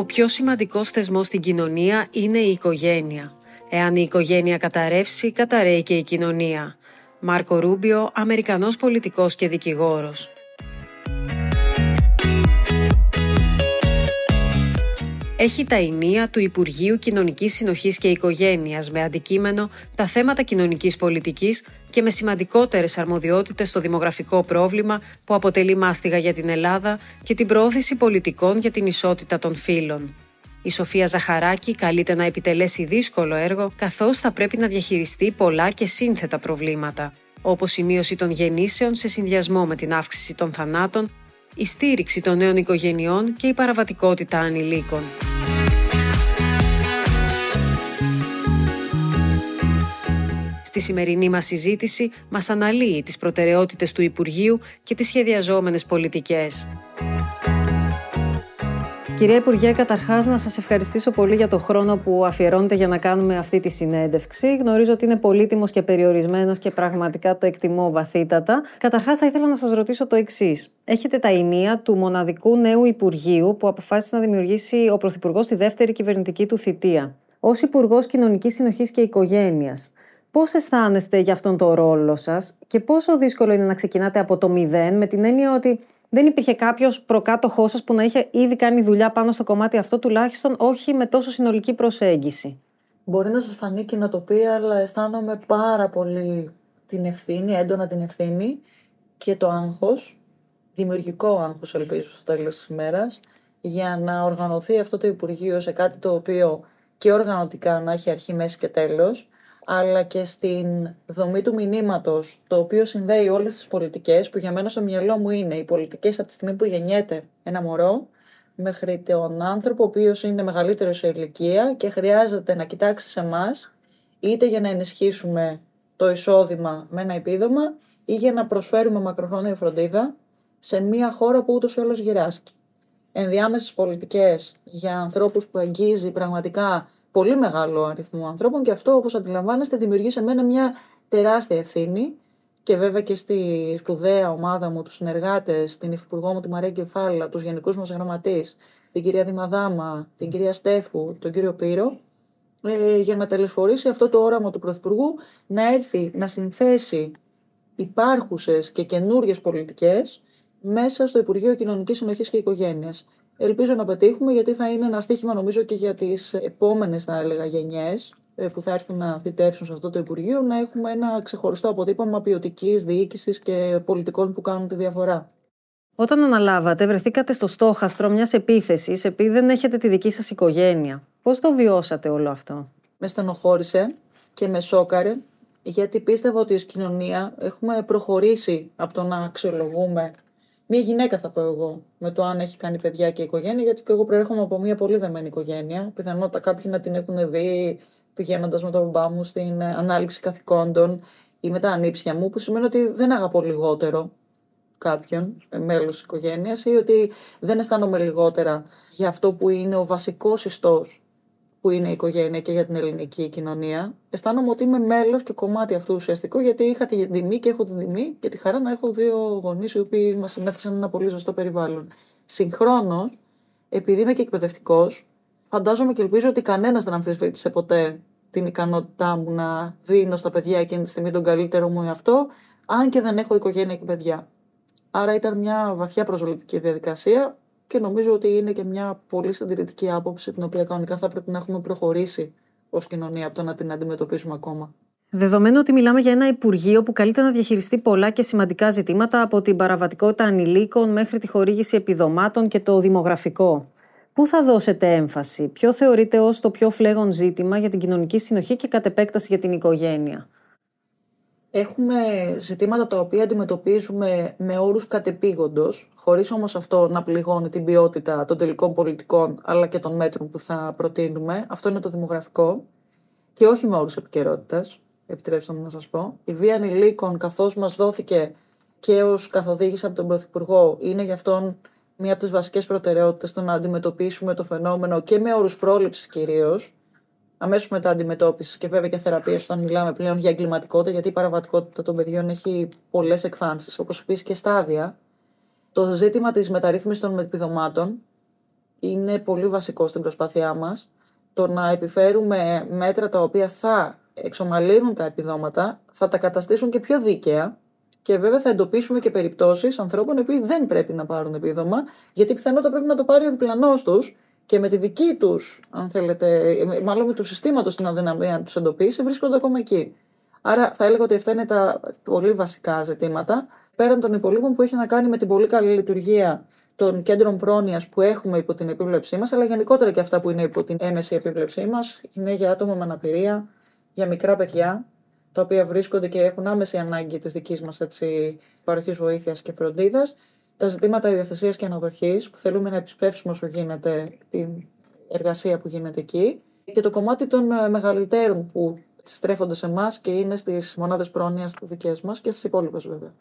Ο πιο σημαντικός θεσμός στην κοινωνία είναι η οικογένεια. Εάν η οικογένεια καταρρεύσει, καταραίει και η κοινωνία. Μάρκο Ρούμπιο, Αμερικανός πολιτικός και δικηγόρος. Έχει τα ενία του Υπουργείου Κοινωνικής Συνοχής και Οικογένειας με αντικείμενο τα θέματα κοινωνικής πολιτικής και με σημαντικότερες αρμοδιότητες στο δημογραφικό πρόβλημα που αποτελεί μάστιγα για την Ελλάδα και την προώθηση πολιτικών για την ισότητα των φύλων. Η Σοφία Ζαχαράκη καλείται να επιτελέσει δύσκολο έργο καθώς θα πρέπει να διαχειριστεί πολλά και σύνθετα προβλήματα, όπως η μείωση των γεννήσεων σε συνδυασμό με την αύξηση των θανάτων η στήριξη των νέων οικογενειών και η παραβατικότητα ανηλίκων. Στη σημερινή μας συζήτηση μας αναλύει τις προτεραιότητες του Υπουργείου και τις σχεδιαζόμενες πολιτικές. Κυρία Υπουργέ, καταρχάς να σας ευχαριστήσω πολύ για το χρόνο που αφιερώνετε για να κάνουμε αυτή τη συνέντευξη. Γνωρίζω ότι είναι πολύτιμος και περιορισμένος και πραγματικά το εκτιμώ βαθύτατα. Καταρχάς, θα ήθελα να σας ρωτήσω το εξής. Έχετε τα ενία του μοναδικού νέου Υπουργείου που αποφάσισε να δημιουργήσει ο Πρωθυπουργός στη δεύτερη κυβερνητική του θητεία. Ω Υπουργός Κοινωνικής Συνοχής και Οικογένειας, Πώς αισθάνεστε για αυτόν τον ρόλο σας και πόσο δύσκολο είναι να ξεκινάτε από το μηδέν, με την έννοια ότι δεν υπήρχε κάποιος προκάτοχός σας που να είχε ήδη κάνει δουλειά πάνω στο κομμάτι αυτό, τουλάχιστον όχι με τόσο συνολική προσέγγιση. Μπορεί να σας φανεί κοινοτοπία, αλλά αισθάνομαι πάρα πολύ την ευθύνη, έντονα την ευθύνη και το άγχος, δημιουργικό άγχος, ελπίζω στο τέλος της ημέρας, για να οργανωθεί αυτό το Υπουργείο σε κάτι το οποίο και οργανωτικά να έχει αρχή, μέση και τέλος αλλά και στην δομή του μηνύματος, το οποίο συνδέει όλες τις πολιτικές, που για μένα στο μυαλό μου είναι οι πολιτικές από τη στιγμή που γεννιέται ένα μωρό, μέχρι τον άνθρωπο, ο οποίος είναι μεγαλύτερος σε ηλικία και χρειάζεται να κοιτάξει σε εμάς, είτε για να ενισχύσουμε το εισόδημα με ένα επίδομα, ή για να προσφέρουμε μακροχρόνια φροντίδα σε μια χώρα που ούτως ή άλλως γυράσκει. Ενδιάμεσες πολιτικές για ανθρώπους που αγγίζει πραγματικά πολύ μεγάλο αριθμό ανθρώπων και αυτό όπως αντιλαμβάνεστε δημιουργεί σε μένα μια τεράστια ευθύνη και βέβαια και στη σπουδαία ομάδα μου, τους συνεργάτες, την υφυπουργό μου τη Μαρία Κεφάλα, τους γενικούς μας γραμματείς, την κυρία Δημαδάμα, την κυρία Στέφου, τον κύριο Πύρο, ε, για να τελεσφορήσει αυτό το όραμα του Πρωθυπουργού να έρθει να συνθέσει υπάρχουσες και καινούριε πολιτικές μέσα στο Υπουργείο Κοινωνικής Συνοχής και Οικογένειας. Ελπίζω να πετύχουμε γιατί θα είναι ένα στίχημα νομίζω και για τις επόμενες θα έλεγα γενιές ε, που θα έρθουν να θητεύσουν σε αυτό το Υπουργείο να έχουμε ένα ξεχωριστό αποτύπωμα ποιοτικής διοίκησης και πολιτικών που κάνουν τη διαφορά. Όταν αναλάβατε, βρεθήκατε στο στόχαστρο μιας επίθεσης επειδή δεν έχετε τη δική σας οικογένεια. Πώς το βιώσατε όλο αυτό, Με στενοχώρησε και με σόκαρε, γιατί πίστευα ότι ω κοινωνία έχουμε προχωρήσει από το να αξιολογούμε Μία γυναίκα θα πω εγώ, με το αν έχει κάνει παιδιά και οικογένεια, γιατί και εγώ προέρχομαι από μια πολύ δεμένη οικογένεια. Πιθανότατα κάποιοι να την έχουν δει πηγαίνοντας με τον μπαμπά μου στην ε, ανάληψη καθηκόντων ή με τα ανήψια μου, που σημαίνει ότι δεν αγαπώ λιγότερο κάποιον ε, μέλος της οικογένειας ή ότι δεν αισθάνομαι λιγότερα για αυτό που είναι ο βασικός ιστός που είναι η οικογένεια και για την ελληνική κοινωνία, αισθάνομαι ότι είμαι μέλος και κομμάτι αυτού ουσιαστικού, γιατί είχα την τιμή και έχω την τιμή και τη χαρά να έχω δύο γονείς οι οποίοι μας συνέθεσαν ένα πολύ ζωστό περιβάλλον. Συγχρόνως, επειδή είμαι και εκπαιδευτικός, φαντάζομαι και ελπίζω ότι κανένας δεν αμφισβήτησε ποτέ την ικανότητά μου να δίνω στα παιδιά εκείνη τη στιγμή τον καλύτερο μου εαυτό, αν και δεν έχω οικογένεια και παιδιά. Άρα ήταν μια βαθιά προσβλητική διαδικασία και νομίζω ότι είναι και μια πολύ συντηρητική άποψη την οποία κανονικά θα πρέπει να έχουμε προχωρήσει ως κοινωνία από το να την αντιμετωπίσουμε ακόμα. Δεδομένου ότι μιλάμε για ένα Υπουργείο που καλείται να διαχειριστεί πολλά και σημαντικά ζητήματα από την παραβατικότητα ανηλίκων μέχρι τη χορήγηση επιδομάτων και το δημογραφικό. Πού θα δώσετε έμφαση, ποιο θεωρείτε ως το πιο φλέγον ζήτημα για την κοινωνική συνοχή και κατ' επέκταση για την οικογένεια; Έχουμε ζητήματα τα οποία αντιμετωπίζουμε με όρους κατεπήγοντος, χωρίς όμως αυτό να πληγώνει την ποιότητα των τελικών πολιτικών αλλά και των μέτρων που θα προτείνουμε. Αυτό είναι το δημογραφικό και όχι με όρους επικαιρότητας, επιτρέψτε μου να σας πω. Η βία ανηλίκων καθώς μας δόθηκε και ως καθοδήγηση από τον Πρωθυπουργό είναι γι' αυτόν μία από τις βασικές προτεραιότητες το να αντιμετωπίσουμε το φαινόμενο και με όρους πρόληψης κυρίως, αμέσως μετά αντιμετώπισης και βέβαια και θεραπείας όταν μιλάμε πλέον για εγκληματικότητα, γιατί η παραβατικότητα των παιδιών έχει πολλές εκφάνσεις, όπως επίση και στάδια. Το ζήτημα της μεταρρύθμισης των επιδομάτων είναι πολύ βασικό στην προσπάθειά μας. Το να επιφέρουμε μέτρα τα οποία θα εξομαλύνουν τα επιδόματα, θα τα καταστήσουν και πιο δίκαια και βέβαια θα εντοπίσουμε και περιπτώσεις ανθρώπων οι δεν πρέπει να πάρουν επίδομα, γιατί πιθανότατα πρέπει να το πάρει ο διπλανός τους και με τη δική τους, αν θέλετε, μάλλον με τους συστήματο την αδυναμία να τους εντοπίσει, βρίσκονται ακόμα εκεί. Άρα θα έλεγα ότι αυτά είναι τα πολύ βασικά ζητήματα. Πέραν των υπολείπων που έχει να κάνει με την πολύ καλή λειτουργία των κέντρων πρόνοιας που έχουμε υπό την επίβλεψή μας, αλλά γενικότερα και αυτά που είναι υπό την έμεση επίβλεψή μας, είναι για άτομα με αναπηρία, για μικρά παιδιά, τα οποία βρίσκονται και έχουν άμεση ανάγκη της δικής μας παροχής βοήθειας και φροντίδας. Τα ζητήματα υιοθεσία και αναδοχής, που θέλουμε να επισπεύσουμε όσο γίνεται την εργασία που γίνεται εκεί. Και το κομμάτι των ε, μεγαλύτερων που στρέφονται σε εμάς και είναι στις μονάδες πρόνοιας δικές μας και στις υπόλοιπες βέβαια.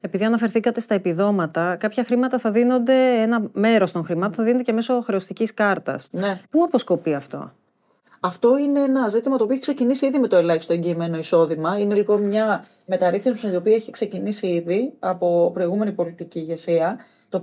Επειδή αναφερθήκατε στα επιδόματα, κάποια χρήματα θα δίνονται, ένα μέρος των χρημάτων θα δίνεται και μέσω χρεωστικής κάρτας. Ναι. Πού αποσκοπεί αυτό, αυτό είναι ένα ζήτημα το οποίο έχει ξεκινήσει ήδη με το ελάχιστο εγγυημένο εισόδημα. Είναι λοιπόν μια μεταρρύθμιση η οποία έχει ξεκινήσει ήδη από προηγούμενη πολιτική ηγεσία. Το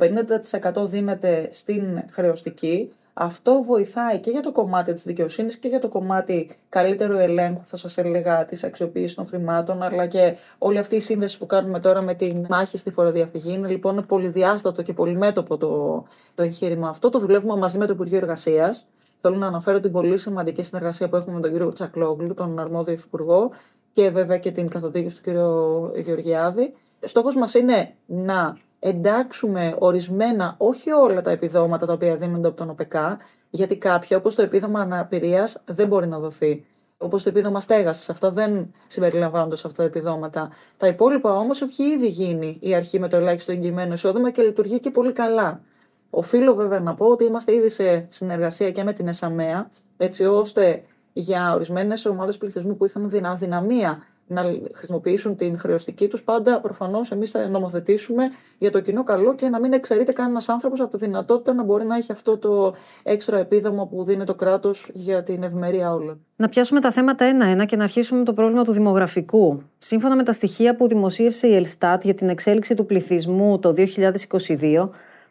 50% δίνεται στην χρεωστική. Αυτό βοηθάει και για το κομμάτι της δικαιοσύνης και για το κομμάτι καλύτερου ελέγχου, θα σας έλεγα, της αξιοποίησης των χρημάτων, αλλά και όλη αυτή η σύνδεση που κάνουμε τώρα με την μάχη στη φοροδιαφυγή. Είναι λοιπόν πολυδιάστατο και πολυμέτωπο το, το εγχείρημα αυτό. Το δουλεύουμε μαζί με το Υπουργείο Εργασίας. Θέλω να αναφέρω την πολύ σημαντική συνεργασία που έχουμε με τον κύριο Τσακλόγλου, τον αρμόδιο υφυπουργό, και βέβαια και την καθοδήγηση του κύριο Γεωργιάδη. Στόχος μας είναι να εντάξουμε ορισμένα, όχι όλα τα επιδόματα τα οποία δίνονται από τον ΟΠΕΚΑ, γιατί κάποια, όπως το επίδομα αναπηρίας, δεν μπορεί να δοθεί. Όπως το επίδομα στέγασης. Αυτά δεν συμπεριλαμβάνονται σε αυτά τα επιδόματα. Τα υπόλοιπα όμως έχει ήδη γίνει η αρχή με το ελάχιστο εγγυημένο εισόδημα και λειτουργεί και πολύ καλά. Οφείλω βέβαια να πω ότι είμαστε ήδη σε συνεργασία και με την ΕΣΑΜΕΑ, έτσι ώστε για ορισμένες ομάδες πληθυσμού που είχαν δυναμία να χρησιμοποιήσουν την χρεωστική τους, πάντα προφανώς εμείς θα νομοθετήσουμε για το κοινό καλό και να μην εξαιρείται κανένας άνθρωπος από τη δυνατότητα να μπορεί να έχει αυτό το έξτρα επίδομα που δίνει το κράτος για την ευημερία όλων. Να πιάσουμε τα θέματα ένα-ένα και να αρχίσουμε με το πρόβλημα του δημογραφικού. Σύμφωνα με τα στοιχεία που δημοσίευσε η Ελστάτ για την εξέλιξη του πληθυσμού το 2022,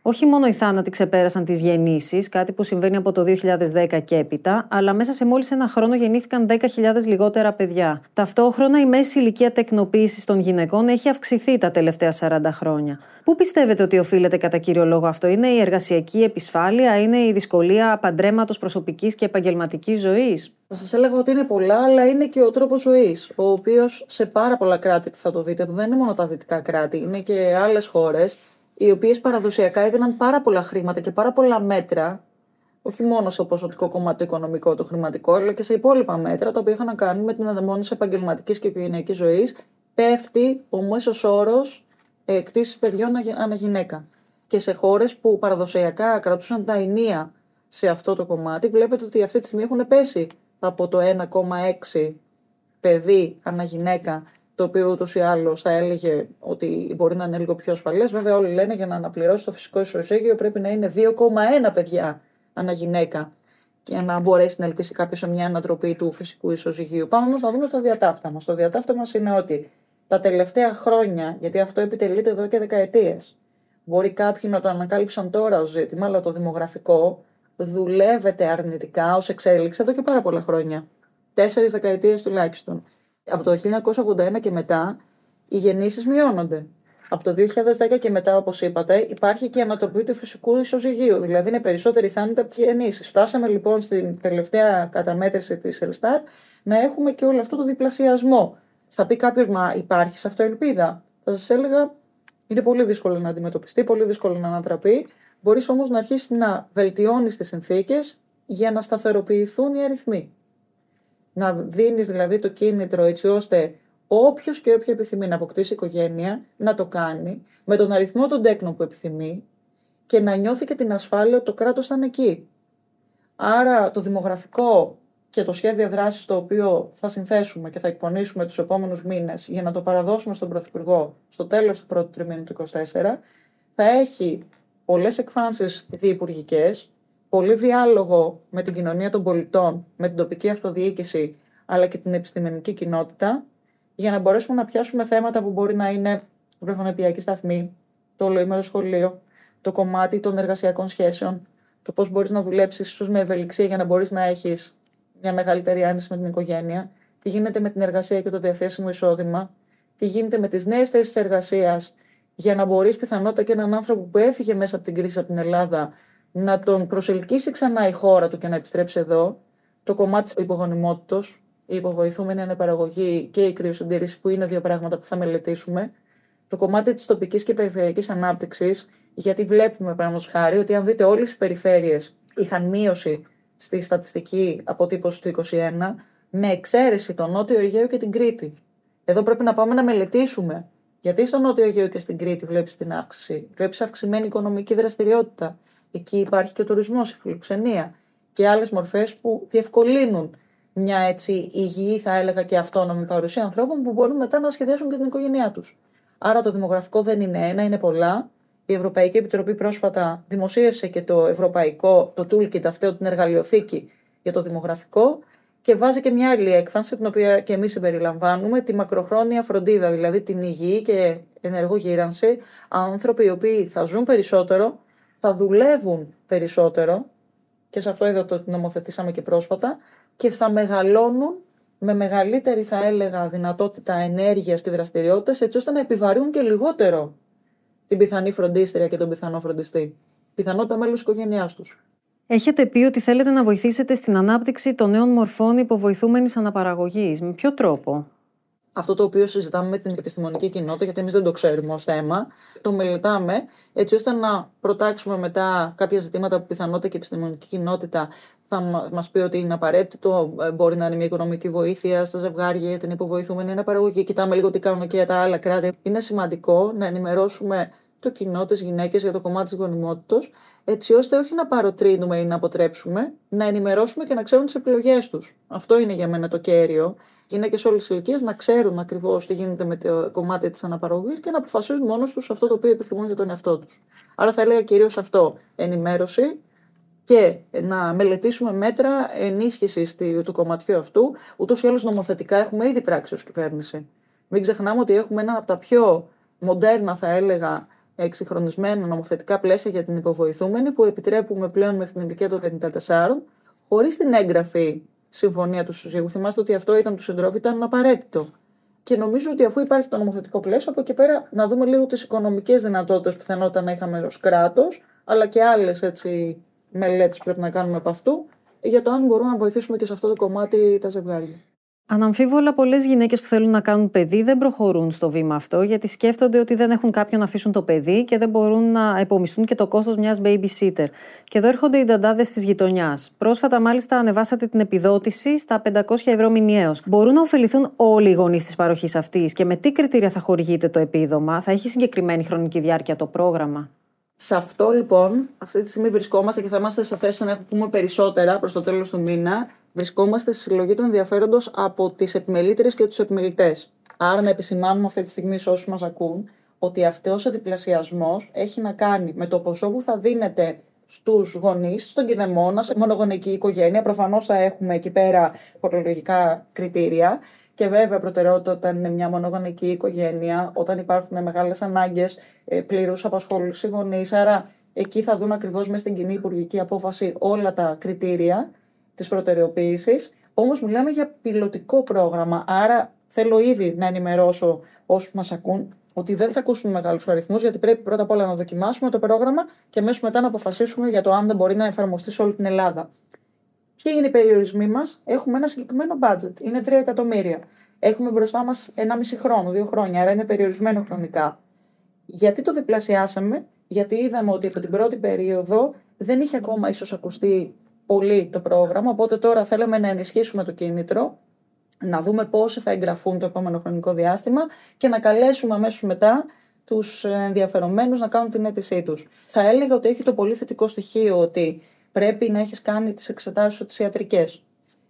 όχι μόνο οι θάνατοι ξεπέρασαν τις γεννήσεις, κάτι που συμβαίνει από το 2010 και έπειτα, αλλά μέσα σε μόλις ένα χρόνο γεννήθηκαν 10.000 λιγότερα παιδιά. Ταυτόχρονα, η μέση ηλικία τεκνοποίησης των γυναικών έχει αυξηθεί τα τελευταία 40 χρόνια. Πού πιστεύετε ότι οφείλεται κατά κύριο λόγο αυτό, Είναι η εργασιακή επισφάλεια, Είναι η δυσκολία παντρέματο προσωπικής και επαγγελματικής ζωής; Θα σας έλεγα ότι είναι πολλά, αλλά είναι και ο τρόπος ζωής, ο οποίος σε πάρα πολλά κράτη που θα το δείτε, που δεν είναι μόνο τα δυτικά κράτη, είναι και άλλες χώρες, οι οποίες παραδοσιακά έδιναν πάρα πολλά χρήματα και πάρα πολλά μέτρα, όχι μόνο στο ποσοτικό κομμάτι το οικονομικό, το χρηματικό, αλλά και σε υπόλοιπα μέτρα, τα οποία είχαν να κάνουν με την ανταμόνιση επαγγελματικής και οικογενειακής ζωής, πέφτει ο μέσος όρος εκτίσεις παιδιών ανά γυναίκα. Και σε χώρες που παραδοσιακά κρατούσαν τα ενία σε αυτό το κομμάτι, βλέπετε ότι αυτή τη στιγμή έχουν πέσει από το 1,6 παιδί ανά γυναίκα το οποίο ούτως ή άλλως θα έλεγε ότι μπορεί να είναι λίγο πιο ασφαλές. Βέβαια, όλοι λένε για να αναπληρώσει το φυσικό ισοζύγιο πρέπει να είναι 2,1 παιδιά ανά γυναίκα για να μπορέσει να ελπίσει κάποιος σε μια ανατροπή του φυσικού ισοζυγίου. Πάμε όμως να δούμε στο διατάφτα μας. Το διατάφτα μας είναι ότι τα τελευταία χρόνια, γιατί αυτό επιτελείται εδώ και δεκαετίες, μπορεί κάποιοι να το ανακάλυψαν τώρα ως ζήτημα, αλλά το δημογραφικό δουλεύεται αρνητικά ως εξέλιξη εδώ και πάρα πολλά χρόνια. Τέσσερις δεκαετίες τουλάχιστον από το 1981 και μετά οι γεννήσεις μειώνονται. Από το 2010 και μετά, όπως είπατε, υπάρχει και η ανατροπή του φυσικού ισοζυγίου. Δηλαδή είναι περισσότεροι θάνατοι από τις γεννήσεις. Φτάσαμε λοιπόν στην τελευταία καταμέτρηση της Ελστάτ να έχουμε και όλο αυτό το διπλασιασμό. Θα πει κάποιος, Μα υπάρχει σε αυτό ελπίδα; Θα σας έλεγα, είναι πολύ δύσκολο να αντιμετωπιστεί, πολύ δύσκολο να ανατραπεί. Μπορείς όμως να αρχίσεις να βελτιώνεις τις συνθήκες για να σταθεροποιηθούν οι αριθμοί να δίνεις δηλαδή το κίνητρο έτσι ώστε όποιος και όποια επιθυμεί να αποκτήσει οικογένεια να το κάνει με τον αριθμό των τέκνων που επιθυμεί και να νιώθει και την ασφάλεια ότι το κράτος θα είναι εκεί. Άρα το δημογραφικό και το σχέδιο δράσης το οποίο θα συνθέσουμε και θα εκπονήσουμε τους επόμενους μήνες για να το παραδώσουμε στον Πρωθυπουργό στο τέλος του πρώτου τριμήνου του 2024 θα έχει πολλές εκφάνσεις διυπουργικέ, πολύ διάλογο με την κοινωνία των πολιτών, με την τοπική αυτοδιοίκηση, αλλά και την επιστημονική κοινότητα, για να μπορέσουμε να πιάσουμε θέματα που μπορεί να είναι βρεφονεπιακή σταθμή, το ολοήμερο σχολείο, το κομμάτι των εργασιακών σχέσεων, το πώς μπορείς να δουλέψεις ίσως με ευελιξία για να μπορείς να έχεις μια μεγαλύτερη άνεση με την οικογένεια, τι γίνεται με την εργασία και το διαθέσιμο εισόδημα, τι γίνεται με τις νέες θέσεις εργασίας για να μπορείς πιθανότατα και έναν άνθρωπο που έφυγε μέσα από την κρίση από την Ελλάδα να τον προσελκύσει ξανά η χώρα του και να επιστρέψει εδώ. Το κομμάτι της υπογονιμότητα, η υποβοηθούμενη ανεπαραγωγή και η κρυοσυντήρηση, που είναι δύο πράγματα που θα μελετήσουμε. Το κομμάτι της τοπικής και περιφερειακής ανάπτυξης, γιατί βλέπουμε, παραδείγματος χάρη, ότι αν δείτε όλες οι περιφέρειες είχαν μείωση στη στατιστική αποτύπωση του 2021, με εξαίρεση τον Νότιο Αιγαίο και την Κρήτη. Εδώ πρέπει να πάμε να μελετήσουμε. Γιατί στο Νότιο Αιγαίο και στην Κρήτη βλέπεις την αύξηση. Βλέπεις αυξημένη οικονομική δραστηριότητα. Εκεί υπάρχει και ο τουρισμός, η φιλοξενία και άλλες μορφές που διευκολύνουν μια έτσι υγιή, θα έλεγα και αυτόνομη παρουσία ανθρώπων που μπορούν μετά να σχεδιάσουν και την οικογένειά τους. Άρα το δημογραφικό δεν είναι ένα, είναι πολλά. Η Ευρωπαϊκή Επιτροπή πρόσφατα δημοσίευσε και το ευρωπαϊκό, το toolkit αυτό, την εργαλειοθήκη για το δημογραφικό και βάζει και μια άλλη έκφανση, την οποία και εμείς συμπεριλαμβάνουμε, τη μακροχρόνια φροντίδα, δηλαδή την υγιή και ενεργό γύρανση, άνθρωποι οι οποίοι θα ζουν περισσότερο, θα δουλεύουν περισσότερο, και σε αυτό εδώ το νομοθετήσαμε και πρόσφατα, και θα μεγαλώνουν με μεγαλύτερη θα έλεγα δυνατότητα ενέργειας και δραστηριότητας έτσι ώστε να επιβαρύνουν και λιγότερο την πιθανή φροντίστρια και τον πιθανό φροντιστή. Πιθανότητα μέλους της οικογένειάς τους. Έχετε πει ότι θέλετε να βοηθήσετε στην ανάπτυξη των νέων μορφών υποβοηθούμενης αναπαραγωγής. Με ποιο τρόπο; Αυτό το οποίο συζητάμε με την επιστημονική κοινότητα, γιατί εμείς δεν το ξέρουμε ως θέμα, το μελετάμε έτσι ώστε να προτάξουμε μετά κάποια ζητήματα που πιθανότητα και η επιστημονική κοινότητα θα μα πει ότι είναι απαραίτητο. Ε, μπορεί να είναι μια οικονομική βοήθεια στα ζευγάρια για την υποβοηθούμενη αναπαραγωγή. Κοιτάμε λίγο τι κάνουν και τα άλλα κράτη. Είναι σημαντικό να ενημερώσουμε το κοινό, τις γυναίκες για το κομμάτι της γονιμότητας, έτσι ώστε όχι να παροτρύνουμε ή να αποτρέψουμε, να ενημερώσουμε και να ξέρουν τις επιλογές τους. Αυτό είναι για μένα το κέριο γυναίκε όλες τις ηλικίες να ξέρουν ακριβώς τι γίνεται με το κομμάτι της αναπαραγωγής και να αποφασίζουν μόνος τους αυτό το οποίο επιθυμούν για τον εαυτό τους. Άρα θα έλεγα κυρίως αυτό. Ενημέρωση και να μελετήσουμε μέτρα ενίσχυσης του κομματιού αυτού. Ούτως ή άλλως νομοθετικά έχουμε ήδη πράξει ως κυβέρνηση. Μην ξεχνάμε ότι έχουμε ένα από τα πιο μοντέρνα, θα έλεγα, εξυγχρονισμένα νομοθετικά πλαίσια για την υποβοηθούμενη που επιτρέπουμε πλέον μέχρι την ηλικία των 54 χωρίς την έγγραφη συμφωνία τους συζύγου. Θυμάστε ότι αυτό ήταν του συντρόφου, ήταν απαραίτητο. Και νομίζω ότι αφού υπάρχει το νομοθετικό πλαίσιο, από εκεί πέρα να δούμε λίγο τις οικονομικές δυνατότητες που πιθανότητα να είχαμε ως κράτος, αλλά και άλλες μελέτες πρέπει να κάνουμε από αυτού, για το αν μπορούμε να βοηθήσουμε και σε αυτό το κομμάτι τα ζευγάρια. Αναμφίβολα, πολλές γυναίκες που θέλουν να κάνουν παιδί δεν προχωρούν στο βήμα αυτό, γιατί σκέφτονται ότι δεν έχουν κάποιον να αφήσουν το παιδί και δεν μπορούν να επομιστούν και το κόστος μιας babysitter. Και εδώ έρχονται οι νταντάδες της γειτονιάς. Πρόσφατα, μάλιστα, ανεβάσατε την επιδότηση στα 500 ευρώ μηνιαίως. Μπορούν να ωφεληθούν όλοι οι γονείς της παροχής αυτής και με τι κριτήρια θα χορηγείτε το επίδομα, θα έχει συγκεκριμένη χρονική διάρκεια το πρόγραμμα; Σε αυτό λοιπόν, αυτή τη στιγμή βρισκόμαστε και θα είμαστε σε θέση να πούμε περισσότερα προς το τέλος του μήνα βρισκόμαστε στη συλλογή του ενδιαφέροντος από τις επιμελήτριες και τους επιμελητές. Άρα, να επισημάνουμε αυτή τη στιγμή σε όσους μας ακούν ότι αυτός ο διπλασιασμός έχει να κάνει με το ποσό που θα δίνεται στους γονείς, στον κηδεμόνα, σε μονογονική οικογένεια. Προφανώς θα έχουμε εκεί πέρα φορολογικά κριτήρια. Και βέβαια, προτεραιότητα όταν είναι μια μονογονική οικογένεια, όταν υπάρχουν μεγάλες ανάγκες ε, πλήρους απασχόληση γονείς. Άρα, εκεί θα δουν ακριβώς μες στην κοινή υπουργική απόφαση όλα τα κριτήρια της προτεραιοποίησης. Όμως μιλάμε για πιλωτικό πρόγραμμα. Άρα θέλω ήδη να ενημερώσω όσους μας ακούν ότι δεν θα ακούσουν μεγάλους αριθμούς, γιατί πρέπει πρώτα απ' όλα να δοκιμάσουμε το πρόγραμμα και αμέσως μετά να αποφασίσουμε για το αν δεν μπορεί να εφαρμοστεί σε όλη την Ελλάδα. Ποιοι είναι οι περιορισμοί μας, έχουμε ένα συγκεκριμένο budget. Είναι 3 εκατομμύρια. Έχουμε μπροστά μας 1,5 χρόνο, 2 χρόνια, άρα είναι περιορισμένο χρονικά. Γιατί το διπλασιάσαμε, γιατί είδαμε ότι από την πρώτη περίοδο δεν είχε ακόμα ίσως ακουστεί πολύ το πρόγραμμα, οπότε τώρα θέλουμε να ενισχύσουμε το κίνητρο, να δούμε πόσοι θα εγγραφούν το επόμενο χρονικό διάστημα και να καλέσουμε αμέσως μετά τους ενδιαφερομένους να κάνουν την αίτησή τους. Θα έλεγα ότι έχει το πολύ θετικό στοιχείο ότι πρέπει να έχεις κάνει τις εξετάσεις τις ιατρικές.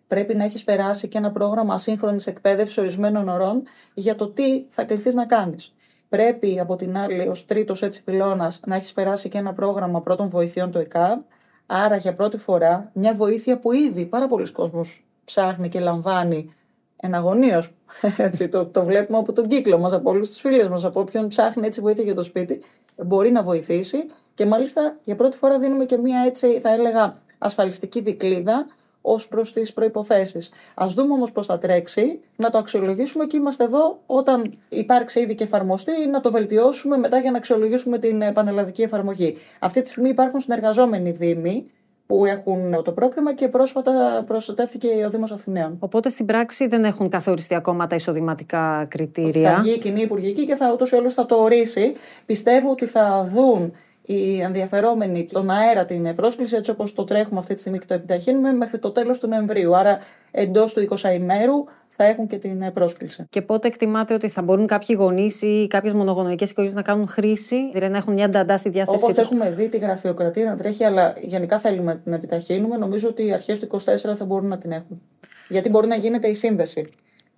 Πρέπει να έχεις περάσει και ένα πρόγραμμα ασύγχρονης εκπαίδευσης ορισμένων ωρών για το τι θα κληθείς να κάνεις. Πρέπει από την άλλη, ως τρίτος έτσι πυλώνας, να έχεις περάσει και ένα πρόγραμμα πρώτων βοηθειών του ΕΚΑΒ Άρα για πρώτη φορά μια βοήθεια που ήδη πάρα πολλοί κόσμος ψάχνει και λαμβάνει εναγωνίω. το, το βλέπουμε από τον κύκλο μας, από όλους τους φίλους μας, από όποιον ψάχνει έτσι βοήθεια για το σπίτι, μπορεί να βοηθήσει. Και μάλιστα για πρώτη φορά δίνουμε και μία έτσι, θα έλεγα, ασφαλιστική δικλίδα ως προς τις προποθέσει. Α δούμε όμως πώς θα τρέξει, να το αξιολογήσουμε και είμαστε εδώ όταν υπάρξει ήδη και εφαρμοστεί, να το βελτιώσουμε μετά για να αξιολογήσουμε την πανελλαδική εφαρμογή. Αυτή τη στιγμή υπάρχουν συνεργαζόμενοι Δήμοι που έχουν το πρόγραμμα και πρόσφατα προστατεύθηκε ο Δήμος Αθηναίων. Οπότε στην πράξη δεν έχουν καθοριστεί ακόμα τα εισοδηματικά κριτήρια. Θα βγει η κοινή υπουργική και θα ούτως ή άλλως θα το ορίσει. Πιστεύω ότι θα δουν οι ενδιαφερόμενοι στον αέρα την πρόσκληση, έτσι όπως το τρέχουμε αυτή τη στιγμή και το επιταχύνουμε, μέχρι το τέλος του Νοεμβρίου. Άρα, εντός του 20 ημέρου θα έχουν και την πρόσκληση. Και πότε εκτιμάτε ότι θα μπορούν κάποιοι γονείς ή κάποιες μονογονεϊκές οικογένειες να κάνουν χρήση, δηλαδή να έχουν μια νταντά στη διάθεσή τους; Όπω έχουμε δει τη γραφειοκρατία να τρέχει, αλλά γενικά θέλουμε να την επιταχύνουμε, νομίζω ότι οι αρχές του 24 θα μπορούν να την έχουν. Γιατί μπορεί να γίνεται η σύνδεση.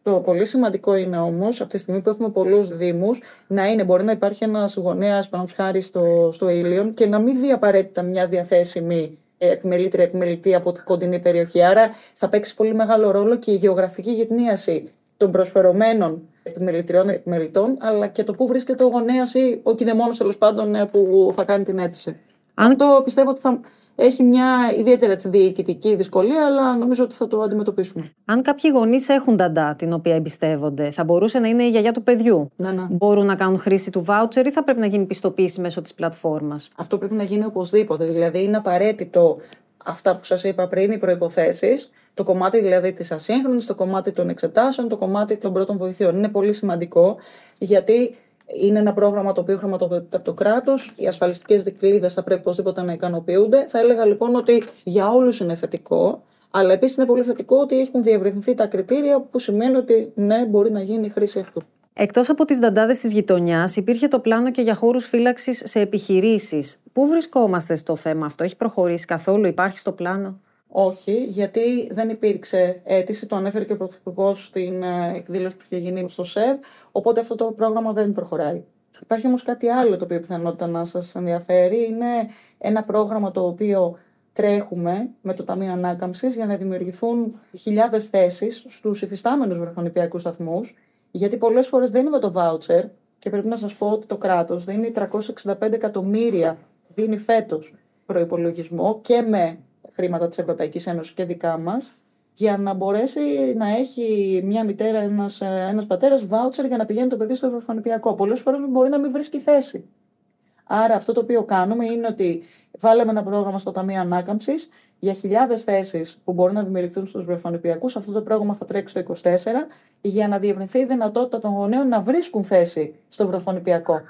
Το πολύ σημαντικό είναι όμως, από τη στιγμή που έχουμε πολλούς Δήμους, να είναι, μπορεί να υπάρχει ένας γονέας, παραδείγματος χάρη στο, στο Ήλιον, και να μην δει απαραίτητα μια διαθέσιμη επιμελήτρια επιμελητή από την κοντινή περιοχή. Άρα θα παίξει πολύ μεγάλο ρόλο και η γεωγραφική γυτνίαση των προσφερωμένων επιμελητριών επιμελητών, αλλά και το πού βρίσκεται ο γονέας ή ο κηδεμόνος τέλος πάντων ε, που θα κάνει την αίτηση. Αν... Αυτό πιστεύω ότι θα, έχει μια ιδιαίτερη διοικητική δυσκολία, αλλά νομίζω ότι θα το αντιμετωπίσουμε. Αν κάποιοι γονείς έχουν ταντά την οποία εμπιστεύονται, θα μπορούσε να είναι η γιαγιά του παιδιού; Να, ναι. Μπορούν να κάνουν χρήση του βάουτσερ ή θα πρέπει να γίνει πιστοποίηση μέσω της πλατφόρμας; Αυτό πρέπει να γίνει οπωσδήποτε. Δηλαδή, είναι απαραίτητο αυτά που σας είπα πριν, οι προποθέσει, το κομμάτι δηλαδή της ασύγχρονης, το κομμάτι των εξετάσεων, το κομμάτι των πρώτων βοηθειών. Είναι πολύ σημαντικό γιατί είναι ένα πρόγραμμα το οποίο χρηματοδοτείται από το κράτος. Οι ασφαλιστικές δικλείδε θα πρέπει οπωσδήποτε να ικανοποιούνται. Θα έλεγα λοιπόν ότι για όλους είναι θετικό. Αλλά επίσης είναι πολύ θετικό ότι έχουν διευρυνθεί τα κριτήρια που σημαίνει ότι ναι, μπορεί να γίνει η χρήση αυτού. Εκτός από τις δαντάδε της γειτονιάς, υπήρχε το πλάνο και για χώρους φύλαξης σε επιχειρήσεις. Πού βρισκόμαστε στο θέμα αυτό, έχει προχωρήσει καθόλου, υπάρχει στο πλάνο; Όχι, γιατί δεν υπήρξε αίτηση, το ανέφερε και ο Πρωθυπουργός στην ε, εκδήλωση που είχε γίνει στο ΣΕΒ, οπότε αυτό το πρόγραμμα δεν προχωράει. Υπάρχει όμως κάτι άλλο το οποίο πιθανότητα να σας ενδιαφέρει. Είναι ένα πρόγραμμα το οποίο τρέχουμε με το Ταμείο Ανάκαμψης για να δημιουργηθούν χιλιάδες θέσεις στους υφιστάμενους βρεφονιπιακούς σταθμούς, γιατί πολλές φορές δεν είναι με το βάουτσερ και πρέπει να σας πω ότι το κράτος δίνει 365 εκατομμύρια, δίνει φέτος προπολογισμό και με χρήματα της Ευρωπαϊκής Ένωσης και δικά μας για να μπορέσει να έχει μια μητέρα, ένας, ένας πατέρας βάουτσερ για να πηγαίνει το παιδί στο Ευρωπαϊκό. Πολλές φορές μπορεί να μην βρίσκει θέση. Άρα αυτό το οποίο κάνουμε είναι ότι βάλαμε ένα πρόγραμμα στο Ταμείο Ανάκαμψης για χιλιάδες θέσεις που μπορούν να δημιουργηθούν στους βρεφονιπιακούς. Αυτό το πρόγραμμα θα τρέξει το 24 για να διευρυνθεί η δυνατότητα των γονέων να βρίσκουν θέση στο βρεφονιπιακό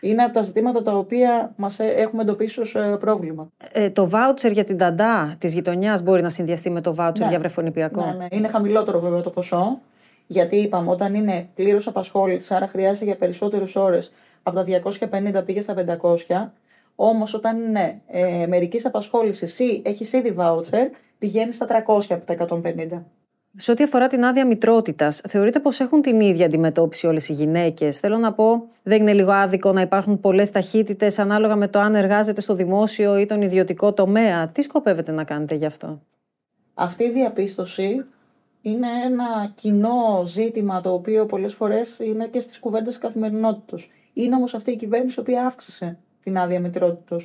είναι από τα ζητήματα τα οποία μας ε, έχουμε εντοπίσει ως ε, πρόβλημα. Ε, το βάουτσερ για την ταντά της γειτονιάς μπορεί να συνδυαστεί με το βάουτσερ ναι. για βρεφονιπιακό; Ναι, ναι. Είναι χαμηλότερο βέβαια το ποσό. Γιατί είπαμε, όταν είναι πλήρως απασχόληση, άρα χρειάζεται για περισσότερες ώρες από τα 250 πήγες στα 500. Όμως, όταν είναι ε, μερικής απασχόλησης ή έχεις ήδη βάουτσερ, πηγαίνεις στα 300 από τα 150. Σε ό,τι αφορά την άδεια μητρότητας, θεωρείτε πως έχουν την ίδια αντιμετώπιση όλες οι γυναίκες; Θέλω να πω, δεν είναι λίγο άδικο να υπάρχουν πολλές ταχύτητες ανάλογα με το αν εργάζεται στο δημόσιο ή τον ιδιωτικό τομέα; Τι σκοπεύετε να κάνετε γι' αυτό; Αυτή η διαπίστωση είναι ένα κοινό ζήτημα το οποίο πολλές φορές είναι και στις κουβέντες καθημερινότητα. Είναι όμως αυτή η κυβέρνηση η οποία αύξησε την άδεια μητρότητα.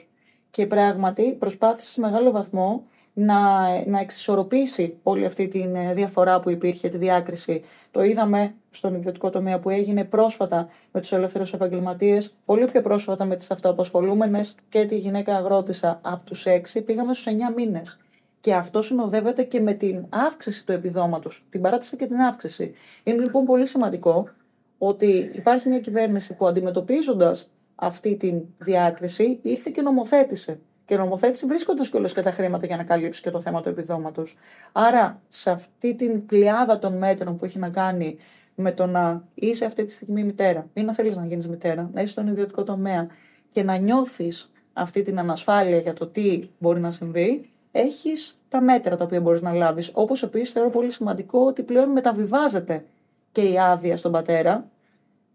Και πράγματι προσπάθησε σε μεγάλο βαθμό να, να εξισορροπήσει όλη αυτή τη ε, διαφορά που υπήρχε, τη διάκριση. Το είδαμε στον ιδιωτικό τομέα που έγινε πρόσφατα με τους ελεύθερους επαγγελματίες, πολύ πιο πρόσφατα με τις αυτοαπασχολούμενες και τη γυναίκα αγρότησα από τους 6 πήγαμε στους 9 μήνες. Και αυτό συνοδεύεται και με την αύξηση του επιδόματος, την παράτηση και την αύξηση. Είναι λοιπόν πολύ σημαντικό ότι υπάρχει μια κυβέρνηση που αντιμετωπίζοντας αυτή τη διάκριση ήρθε και νομοθέτησε και νομοθέτηση βρίσκοντας κιόλας και τα χρήματα για να καλύψει και το θέμα του επιδόματος. Άρα, σε αυτή την πλειάδα των μέτρων που έχει να κάνει με το να είσαι αυτή τη στιγμή μητέρα ή να θέλεις να γίνεις μητέρα, να είσαι στον ιδιωτικό τομέα και να νιώθεις αυτή την ανασφάλεια για το τι μπορεί να συμβεί, έχεις τα μέτρα τα οποία μπορείς να λάβεις. Όπως επίσης θεωρώ πολύ σημαντικό ότι πλέον μεταβιβάζεται και η άδεια στον πατέρα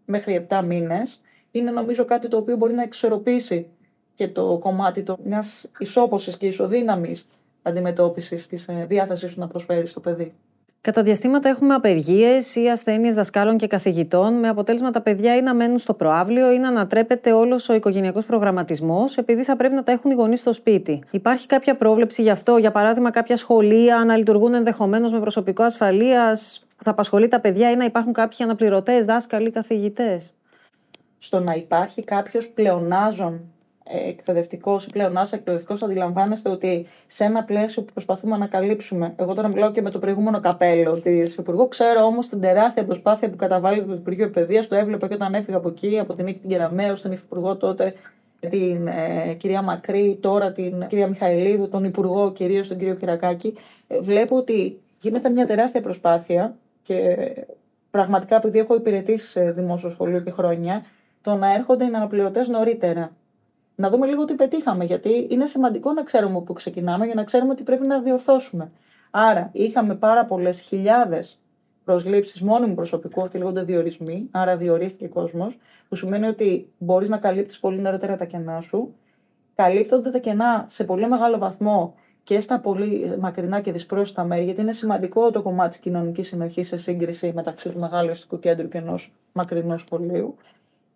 μέχρι 7 μήνες. Είναι νομίζω κάτι το οποίο μπορεί να εξορροπήσει και το κομμάτι το μιας ισόπωσης και ισοδύναμης αντιμετώπισης της ε, διάθεσής σου να προσφέρεις στο παιδί. Κατά διαστήματα έχουμε απεργίες ή ασθένειες δασκάλων και καθηγητών, με αποτέλεσμα τα παιδιά ή να μένουν στο προάβλιο ή να ανατρέπεται όλος ο οικογενειακός προγραμματισμός, επειδή θα πρέπει να τα έχουν οι γονείς στο σπίτι. Υπάρχει κάποια πρόβλεψη γι' αυτό, για παράδειγμα, κάποια σχολεία να λειτουργούν ενδεχομένως με προσωπικό ασφαλείας; Που θα απασχολεί τα παιδιά ή να υπάρχουν κάποιοι αναπληρωτές, δάσκαλοι, καθηγητές; Στο να υπάρχει κάποιος πλεονάζων εκπαιδευτικός ή πλεονάστα εκπαιδευτικός, αντιλαμβάνεστε ότι σε ένα πλαίσιο που προσπαθούμε να καλύψουμε. Εγώ τώρα μιλάω και με το προηγούμενο καπέλο της Υφυπουργού. Ξέρω όμως την τεράστια προσπάθεια που καταβάλει το Υπουργείο Παιδείας. Το έβλεπα και όταν έφυγα από εκεί, από την Νίκη την Κεραμέο, στον Υφυπουργό τότε, την ε, κυρία Μακρύ, τώρα την κυρία Μιχαηλίδου, τον Υπουργό κυρίως τον κύριο Κυρακάκη. Ε, βλέπω ότι γίνεται μια τεράστια προσπάθεια και πραγματικά επειδή έχω υπηρετήσει σε δημόσιο σχολείο και χρόνια, το να έρχονται οι αναπληρωτές νωρίτερα να δούμε λίγο τι πετύχαμε. Γιατί είναι σημαντικό να ξέρουμε πού ξεκινάμε για να ξέρουμε τι πρέπει να διορθώσουμε. Άρα, είχαμε πάρα πολλές χιλιάδες προσλήψεις μόνιμου προσωπικού, αυτοί λέγονται διορισμοί, άρα διορίστηκε κόσμος, που σημαίνει ότι μπορείς να καλύπτεις πολύ νωρίτερα τα κενά σου. Καλύπτονται τα κενά σε πολύ μεγάλο βαθμό και στα πολύ μακρινά και δυσπρόσιτα μέρη, γιατί είναι σημαντικό το κομμάτι της κοινωνικής συνοχής σε σύγκριση μεταξύ του μεγάλου αστικού κέντρου και ενός μακρινού σχολείου.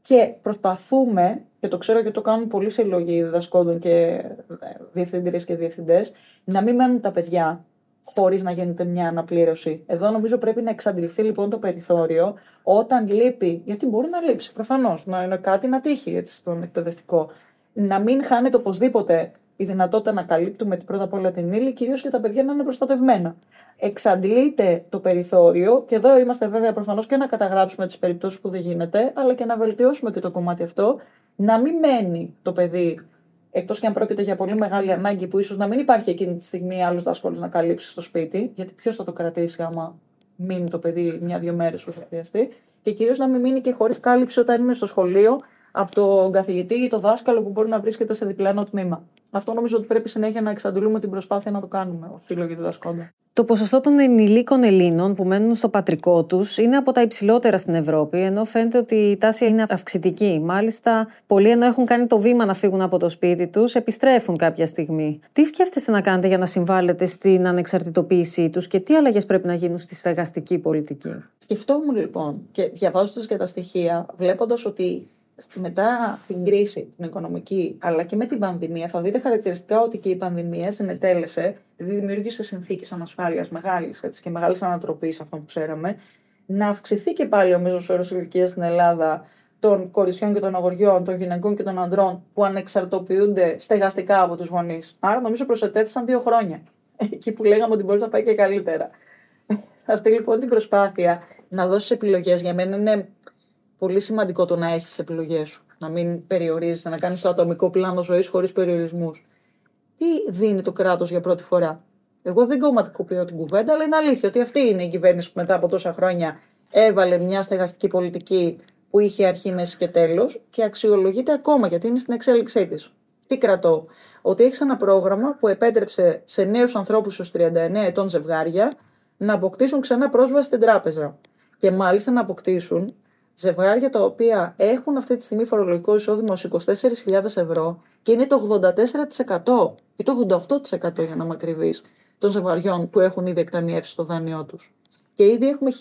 Και προσπαθούμε, και το ξέρω και το κάνουν πολλοί συλλογοί διδασκόντων και ε, διευθύντριες και διευθυντές, να μην μένουν τα παιδιά χωρίς να γίνεται μια αναπλήρωση. Εδώ νομίζω πρέπει να εξαντληθεί λοιπόν το περιθώριο όταν λείπει, γιατί μπορεί να λείψει προφανώς, να είναι κάτι να τύχει έτσι, στον εκπαιδευτικό. Να μην χάνεται οπωσδήποτε η δυνατότητα να καλύπτουμε πρώτα απ' όλα την ύλη, κυρίως και τα παιδιά να είναι προστατευμένα. Εξαντλείται το περιθώριο, και εδώ είμαστε βέβαια προφανώς και να καταγράψουμε τις περιπτώσεις που δεν γίνεται, αλλά και να βελτιώσουμε και το κομμάτι αυτό, να μην μένει το παιδί, εκτός και αν πρόκειται για πολύ μεγάλη ανάγκη που ίσως να μην υπάρχει εκείνη τη στιγμή άλλος δάσκαλος να καλύψει στο σπίτι, γιατί ποιος θα το κρατήσει άμα μείνει το παιδί μια-δύο μέρες όσο χρειαστεί, και κυρίως να μην μείνει και χωρίς κάλυψη όταν είναι στο σχολείο από τον καθηγητή ή το δάσκαλο που μπορεί να βρίσκεται σε διπλανό τμήμα. Αυτό νομίζω ότι πρέπει συνέχεια να εξαντλούμε την προσπάθεια να το κάνουμε ως σύλλογοι διδασκόντα. Το ποσοστό των ενηλίκων Ελλήνων που μένουν στο πατρικό τους είναι από τα υψηλότερα στην Ευρώπη, ενώ φαίνεται ότι η τάση είναι αυξητική. Μάλιστα, πολλοί ενώ έχουν κάνει το βήμα να φύγουν από το σπίτι τους, επιστρέφουν κάποια στιγμή. Τι σκέφτεστε να κάνετε για να συμβάλλετε στην ανεξαρτητοποίησή τους και τι αλλαγές πρέπει να γίνουν στη στεγαστική πολιτική; Σκεφτόμουν λοιπόν και διαβάζοντας και τα στοιχεία, βλέποντας ότι μετά την κρίση την οικονομική, αλλά και με την πανδημία, θα δείτε χαρακτηριστικά ότι και η πανδημία συνετέλεσε, δηλαδή δημιούργησε συνθήκες ανασφάλειας μεγάλης και μεγάλης ανατροπής αυτό που ξέραμε, να αυξηθεί και πάλι ο μέσο όρος ηλικίας στην Ελλάδα των κορισιών και των αγοριών, των γυναικών και των ανδρών που ανεξαρτοποιούνται στεγαστικά από τους γονείς. Άρα νομίζω προσετέθησαν δύο χρόνια. Εκεί που λέγαμε ότι μπορεί να πάει και καλύτερα. Σε αυτή λοιπόν την προσπάθεια να δώσεις επιλογές για μένα είναι πολύ σημαντικό το να έχεις τι επιλογές σου. Να μην περιορίζει, να κάνεις το ατομικό πλάνο ζωής χωρίς περιορισμούς. Τι δίνει το κράτος για πρώτη φορά; Εγώ δεν κομματικοποιώ την κουβέντα, αλλά είναι αλήθεια ότι αυτή είναι η κυβέρνηση που μετά από τόσα χρόνια έβαλε μια στεγαστική πολιτική που είχε αρχή, μέση και τέλος και αξιολογείται ακόμα γιατί είναι στην εξέλιξή της. Τι κρατώ, ότι έχεις ένα πρόγραμμα που επέτρεψε σε νέους ανθρώπους στους 39 ετών ζευγάρια να αποκτήσουν ξανά πρόσβαση στην τράπεζα. Και μάλιστα να αποκτήσουν ζευγάρια τα οποία έχουν αυτή τη στιγμή φορολογικό εισόδημα ως 24.000 ευρώ και είναι το 84% ή το 88% για να με των ζευγαριών που έχουν ήδη εκταμιεύσει το δάνειό τους. Και ήδη έχουμε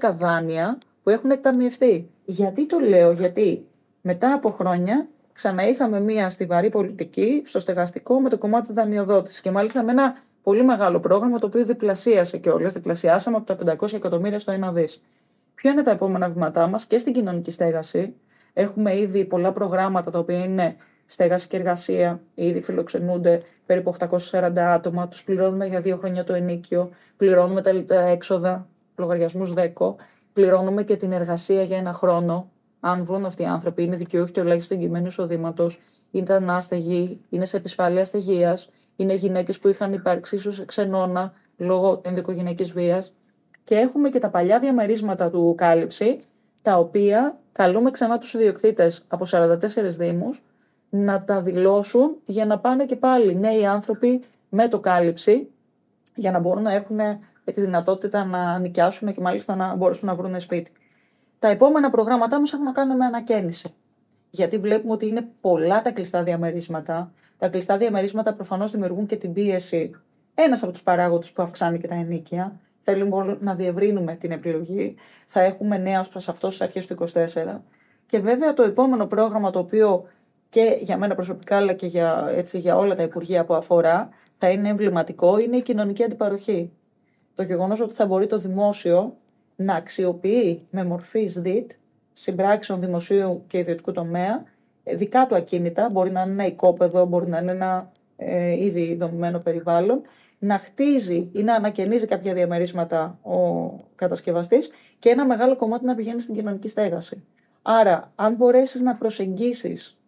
1.110 δάνεια που έχουν εκταμιευθεί. Γιατί το λέω, γιατί μετά από χρόνια ξαναείχαμε μία στιβαρή πολιτική στο στεγαστικό με το κομμάτι της δανειοδότησης και μάλιστα με ένα πολύ μεγάλο πρόγραμμα το οποίο διπλασίασε και όλε. Διπλασιάσαμε από τα 500 εκατομμύρια στο 1 δις. Ποια είναι τα επόμενα βήματά μας και στην κοινωνική στέγαση. Έχουμε ήδη πολλά προγράμματα τα οποία είναι στέγαση και εργασία. Ήδη φιλοξενούνται περίπου 840 άτομα. Τους πληρώνουμε για δύο χρόνια το ενίκιο. Πληρώνουμε τα έξοδα, λογαριασμούς ΔΕΚΟ. Πληρώνουμε και την εργασία για ένα χρόνο. Αν βρουν αυτοί οι άνθρωποι, είναι δικαιούχοι ελάχιστο εγκυμένου εισοδήματος, είναι ανάστεγοι, είναι σε επισφάλεια στεγεία, είναι γυναίκες που είχαν υπάρξει ίσως ξενώνα λόγω ενδοικογενειακή βίας. Και έχουμε και τα παλιά διαμερίσματα του κάλυψη, τα οποία καλούμε ξανά τους ιδιοκτήτες από 44 δήμους να τα δηλώσουν για να πάνε και πάλι νέοι άνθρωποι με το κάλυψη για να μπορούν να έχουν τη δυνατότητα να νοικιάσουν και μάλιστα να μπορέσουν να βρουν σπίτι. Τα επόμενα προγράμματά μας έχουν να κάνουν με ανακαίνιση. Γιατί βλέπουμε ότι είναι πολλά τα κλειστά διαμερίσματα. Τα κλειστά διαμερίσματα προφανώς δημιουργούν και την πίεση. Ένας από τους παράγοντες που αυξάνει και τα ενίκια Θέλουμε να διευρύνουμε την επιλογή. Θα έχουμε νέα ω προς αυτός στις αρχές του 2024. Και βέβαια το επόμενο πρόγραμμα το οποίο και για μένα προσωπικά αλλά και για, έτσι, για όλα τα υπουργεία που αφορά θα είναι εμβληματικό είναι η κοινωνική αντιπαροχή. Το γεγονός ότι θα μπορεί το δημόσιο να αξιοποιεί με μορφή ΣΔΙΤ συμπράξεων δημοσίου και ιδιωτικού τομέα ε, δικά του ακίνητα, μπορεί να είναι ένα οικόπεδο, μπορεί να είναι ένα ε, ήδη δομημένο περιβάλλον, να χτίζει ή να ανακαινίζει κάποια διαμερίσματα ο κατασκευαστής και ένα μεγάλο κομμάτι να πηγαίνει στην κοινωνική στέγαση. Άρα, αν μπορέσεις να προσεγγίσεις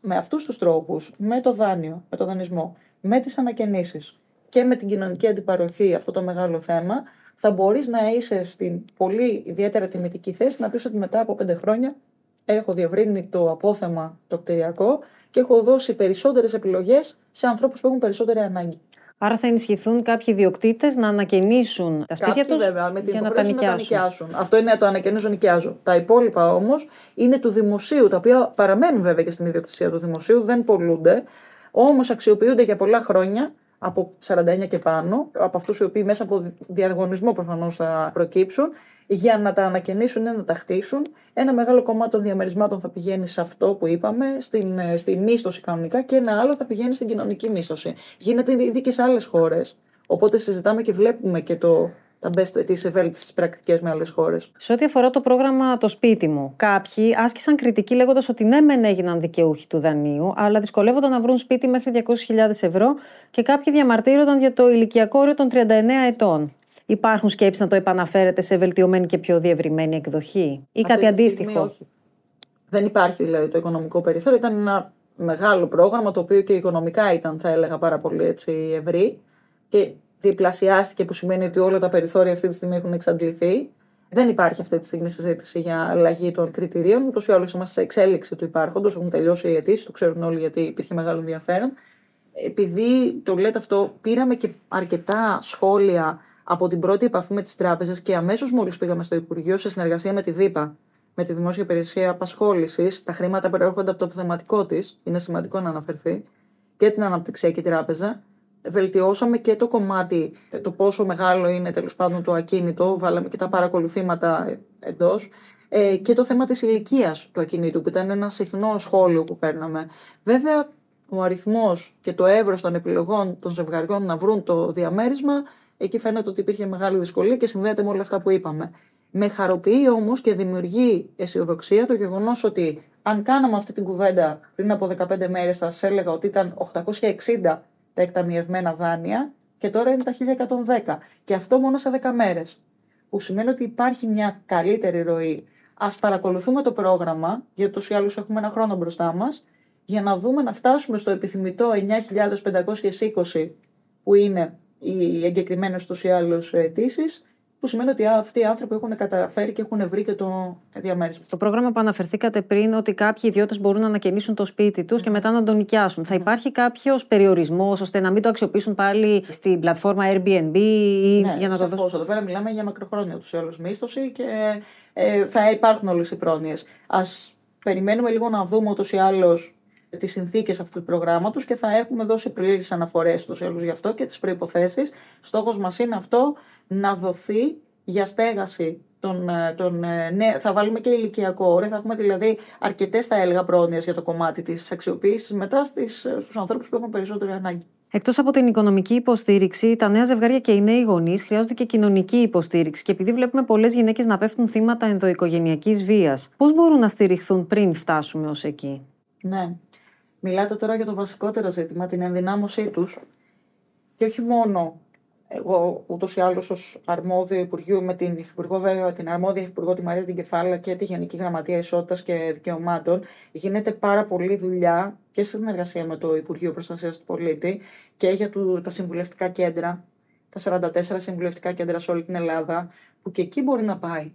με αυτούς τους τρόπους, με το δάνειο, με το δανεισμό, με τις ανακαινήσεις και με την κοινωνική αντιπαροχή αυτό το μεγάλο θέμα, θα μπορείς να είσαι στην πολύ ιδιαίτερα τιμητική θέση να πεις ότι μετά από πέντε χρόνια έχω διευρύνει το απόθεμα το κτηριακό και έχω δώσει περισσότερες επιλογές σε ανθρώπους που έχουν περισσότερη ανάγκη. Άρα θα ενισχυθούν κάποιοι ιδιοκτήτες να ανακαινήσουν τα σπίτια τους για να τα νοικιάσουν. Αυτό είναι το ανακαινίζω, νοικιάζω. Τα υπόλοιπα όμως είναι του δημοσίου, τα οποία παραμένουν βέβαια και στην ιδιοκτησία του δημοσίου, δεν πολλούνται, όμως αξιοποιούνται για πολλά χρόνια από 49 και πάνω, από αυτούς οι οποίοι μέσα από διαγωνισμό προφανώς θα προκύψουν, για να τα ανακαινήσουν ή να τα χτίσουν. Ένα μεγάλο κομμάτι των διαμερισμάτων θα πηγαίνει σε αυτό που είπαμε, στην, ε, στη μίσθωση κανονικά, και ένα άλλο θα πηγαίνει στην κοινωνική μίσθωση. Γίνεται ήδη και σε άλλες χώρες. Οπότε συζητάμε και βλέπουμε και το, τα best, τις ευέλικτες πρακτικές με άλλες χώρες. Σε ό,τι αφορά το πρόγραμμα Το Σπίτι μου, κάποιοι άσκησαν κριτική λέγοντας ότι ναι, μεν έγιναν δικαιούχοι του δανείου, αλλά δυσκολεύονταν να βρουν σπίτι μέχρι 200.000 ευρώ και κάποιοι διαμαρτύρονταν για το ηλικιακό όριο των 39 ετών. Υπάρχουν σκέψεις να το επαναφέρετε σε βελτιωμένη και πιο διευρυμένη εκδοχή ή κάτι αντίστοιχο; όχι. Δεν υπάρχει δηλαδή το οικονομικό περιθώριο. Ήταν ένα μεγάλο πρόγραμμα το οποίο και οικονομικά ήταν, θα έλεγα, πάρα πολύ έτσι, ευρύ. Και διπλασιάστηκε, που σημαίνει ότι όλα τα περιθώρια αυτή τη στιγμή έχουν εξαντληθεί. Δεν υπάρχει αυτή τη στιγμή συζήτηση για αλλαγή των κριτηρίων. Ούτως ή άλλως είμαστε σε εξέλιξη του υπάρχοντος. Έχουν τελειώσει οι αιτήσεις, το ξέρουν όλοι γιατί υπήρχε μεγάλο ενδιαφέρον. Επειδή το λέτε αυτό, πήραμε και αρκετά σχόλια από την πρώτη επαφή με τις τράπεζες και αμέσως μόλις πήγαμε στο Υπουργείο σε συνεργασία με τη ΔΥΠΑ, με τη Δημόσια Υπηρεσία Απασχόλησης, τα χρήματα προέρχονται από το θεματικό της, είναι σημαντικό να αναφερθεί, και την Αναπτυξιακή Τράπεζα. Βελτιώσαμε και το κομμάτι, το πόσο μεγάλο είναι τέλος πάντων το ακίνητο, βάλαμε και τα παρακολουθήματα εντός. Ε, και το θέμα της ηλικίας του ακινήτου, που ήταν ένα συχνό σχόλιο που παίρναμε. Βέβαια, ο αριθμός και το εύρος των επιλογών των ζευγαριών να βρουν το διαμέρισμα Εκεί φαίνεται ότι υπήρχε μεγάλη δυσκολία και συνδέεται με όλα αυτά που είπαμε. Με χαροποιεί όμως και δημιουργεί αισιοδοξία το γεγονός ότι αν κάναμε αυτή την κουβέντα πριν από 15 μέρες, θα σας έλεγα ότι ήταν 860 τα εκταμιευμένα δάνεια και τώρα είναι τα 1110. Και αυτό μόνο σε 10 μέρες. Που σημαίνει ότι υπάρχει μια καλύτερη ροή. Α παρακολουθούμε το πρόγραμμα, γιατί του ή άλλους έχουμε ένα χρόνο μπροστά μας, για να δούμε να φτάσουμε στο επιθυμητό 9.520 που είναι οι εγκεκριμένες του ή άλλου αιτήσεις, που σημαίνει ότι αυτοί οι άνθρωποι έχουν καταφέρει και έχουν βρει και το διαμέρισμα. Στο πρόγραμμα που αναφερθήκατε πριν, ότι κάποιοι ιδιώτες μπορούν να ανακαινήσουν το σπίτι τους και μετά να τον νοικιάσουν. Θα υπάρχει κάποιος περιορισμός ώστε να μην το αξιοποιήσουν πάλι στην πλατφόρμα Airbnb ή ναι, για να το δώσουν; Εδώ πέρα μιλάμε για μακροχρόνια τους ή άλλου μίσθωση και ε, θα υπάρχουν όλες οι πρόνοιες. Α περιμένουμε λίγο να δούμε ούτως ή άλλως τις συνθήκες αυτού του προγράμματος και θα έχουμε δώσει πλήρες αναφορές του άλλου γι' αυτό και τις προποθέσει. Στόχος μας είναι αυτό να δοθεί για στέγαση των, ε, των, ε, ναι, θα βάλουμε και ηλικιακό όριο. Θα έχουμε δηλαδή αρκετές, θα έλεγα, πρόνοιες για το κομμάτι της αξιοποίησης μετά στους ανθρώπους που έχουν περισσότερη ανάγκη. Εκτός από την οικονομική υποστήριξη, τα νέα ζευγάρια και οι νέοι γονείς χρειάζονται και κοινωνική υποστήριξη. Και επειδή βλέπουμε πολλές γυναίκες να πέφτουν θύματα ενδοοικογενειακής βίας, πώς μπορούν να στηριχθούν πριν φτάσουμε ως εκεί; Ναι. Μιλάτε τώρα για το βασικότερο ζήτημα, την ενδυνάμωσή τους και όχι μόνο εγώ ούτως ή άλλως ως αρμόδιο Υπουργείου με την Υφυπουργό, βέβαια, την αρμόδια Υφυπουργό τη Μαρία την Κεφάλα και τη Γενική Γραμματεία Ισότητας και Δικαιωμάτων, γίνεται πάρα πολλή δουλειά και σε συνεργασία με το Υπουργείο Προστασίας του Πολίτη και για του, τα συμβουλευτικά κέντρα, τα 44 συμβουλευτικά κέντρα σε όλη την Ελλάδα, που και εκεί μπορεί να πάει